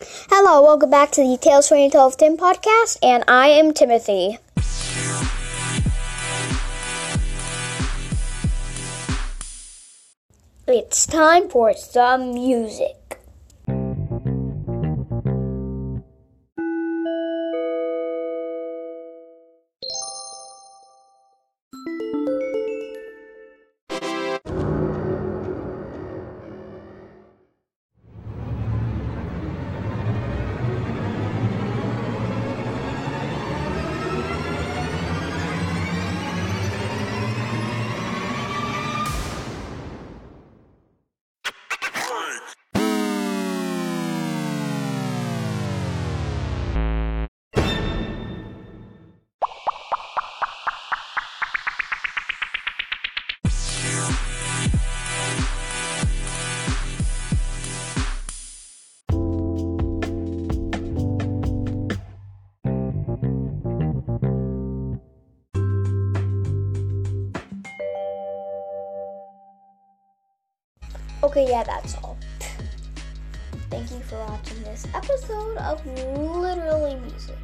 Hello, welcome back to the Tales 2012 Tim podcast, and I am Timothy. It's time for some music. Okay, yeah, that's all. Thank you for watching this episode of Literally Music.